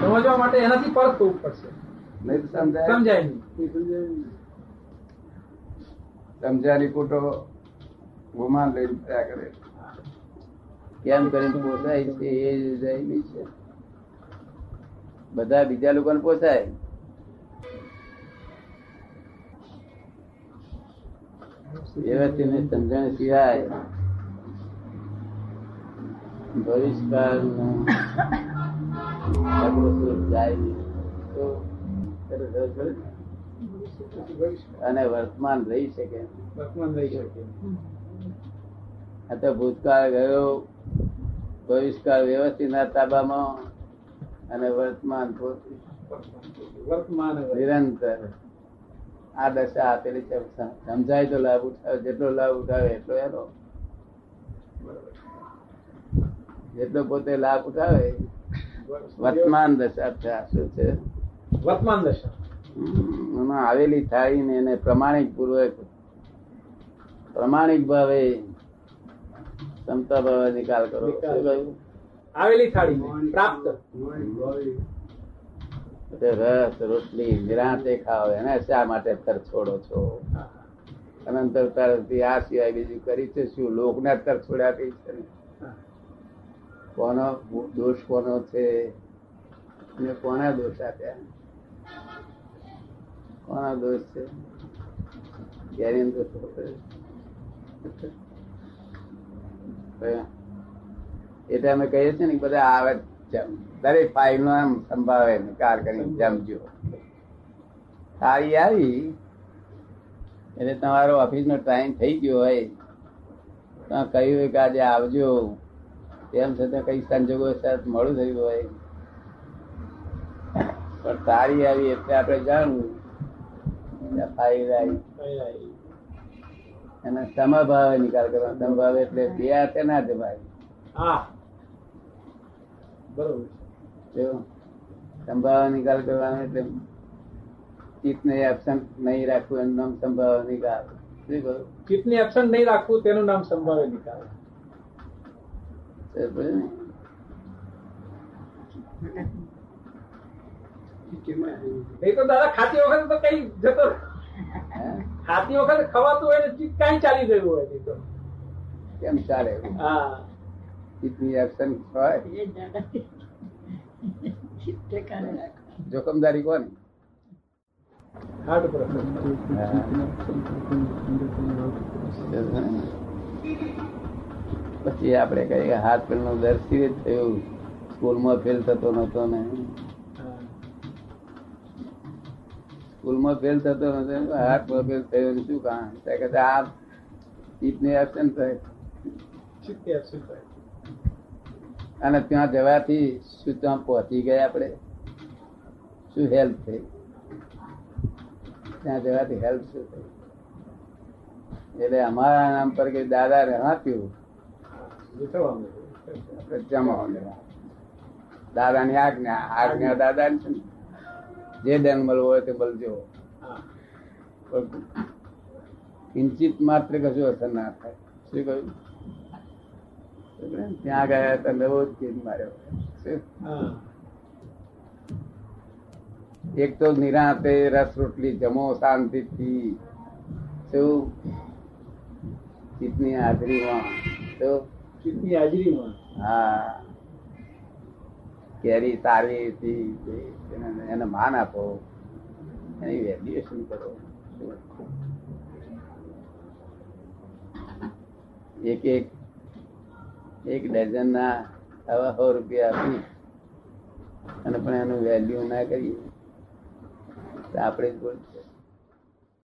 સમજવા માટે એનાથી પરત થવું પડશે. નહીં સમજાય. સમજાય નહીં. સમજારી ખોટો ગુમાન લઈને ફર્યા કરે. કેમ કરીને પોસાય છે એ જયેલી છે. બધા બીજા લોકોને પોસાય. વ્યવસ્થિત સમજણ સિવાય ખરું? અને વર્તમાન રહી શકે. વર્તમાન રહી શકે. આ તો ભૂતકાળ ગયો ભવિષ્યકાળ વ્યવસ્થિત ના તાબામાં અને વર્તમાન વર્તમાન નિરંતર. આ દશા આપેલી છે. સમજાય તો લાભ ઉઠાવે જેટલો લાભ ઉઠાવે એટલો એનો જેટલો પોતે લાભ ઉઠાવે વર્તમાન દશા શું છે? વર્તમાન દશા. એમાં આવેલી થાળીને એને પ્રમાણિક પૂર્વક પ્રમાણિક ભાવે ક્ષમતા ભાવે નિકાલ કરો? આવેલી થાળી પ્રાપ્ત. રસ રોટલી નિરાંતે ખાઓ એને શા માટે તર છોડો છો? અનંતર તરફથી આ સિવાય બીજું કરી છે શું? લોકને તર છોડ્યા કઈ છે ને? કોનો દોષ કોનો છે? ને કોના દોષ આપ્યા? કોના દોષ છે? એટલે અમે કહીએ છીએ ને બધા આવે. દરેક ફાઇલ નો આમ સંભાવે કાર કરીને જમજો સારી આવી એટલે તમારો ઓફિસ નો ટાઈમ થઈ ગયો હોય. તો કહ્યું હોય કે આજે આવજો. તેમ છતાં કઈ સંજોગો સાથે મોડું થયું હોય. પણ તારી આવી એટલે આપણે જાણવું. અને સમભાવે નિકાલ કરવાનો. સમભાવે એટલે બે હાથે ના જવાય હા. બરોબર. સંભાવ નિકાલ કરવાનો એટલે ચિત્તને એબસન્ટ નહીં રાખવું એનું નામ સંભાવ નિકાલ. શું કહ્યું? ચિત્તની એબસન્ટ નહીં રાખવું તેનું નામ સંભાવે નિકાલ. ને? એ તો દાદા ખાતી વખતે તો કઈ જતો ખાતી વખતે ખવાતું હોય કાંઈ ચાલી રહ્યું હોય તો. કેમ ચાલે હા. ચિત્તની એબસન્ટ હોય? જોખમદારી કોની? હાર્ડ પર. પછી આપણે કહીએ હાથ પેલનું દર્શી જ થયું. સ્કૂલમાં ફેલ થતો નતો ને. સ્કૂલમાં ફેલ થતો નતો હાથ ફેલ થયો ને શું કામ? કે આ ચિત્તની એબસેન્ટ થાય. અને ત્યાં જવાથી શું ત્યાં પહોંચી ગયા આપણે? શું હેલ્પ થઈ? ત્યાં જવાથી હેલ્પ શું થઈ? એટલે અમારા નામ પર કે દાદા રાખ્યું દાદાની આજ્ઞા આજ્ઞા દાદાની છે ને. જે દંડ મળવો હોય તે બલજો કિંચિત માત્ર કશું અસર ના થાય. શું કહ્યું? ત્યાં ગયા તો નવો જ કેદ માર્યો. એક તો નિરાતે રસ રોટલી જમો શાંતિથી. શું? ચિત્તની હાજરીમાં. શું? ચિત્તની હાજરીમાં હા. કેરી હતી એને- માન આપો. એની વેલ્યુએશન કરો. એક એક એક ડઝન ના આવા સો રૂપિયા આપી. અને પણ એનું વેલ્યુ ના કરીએ. તો આપણે જ બોલ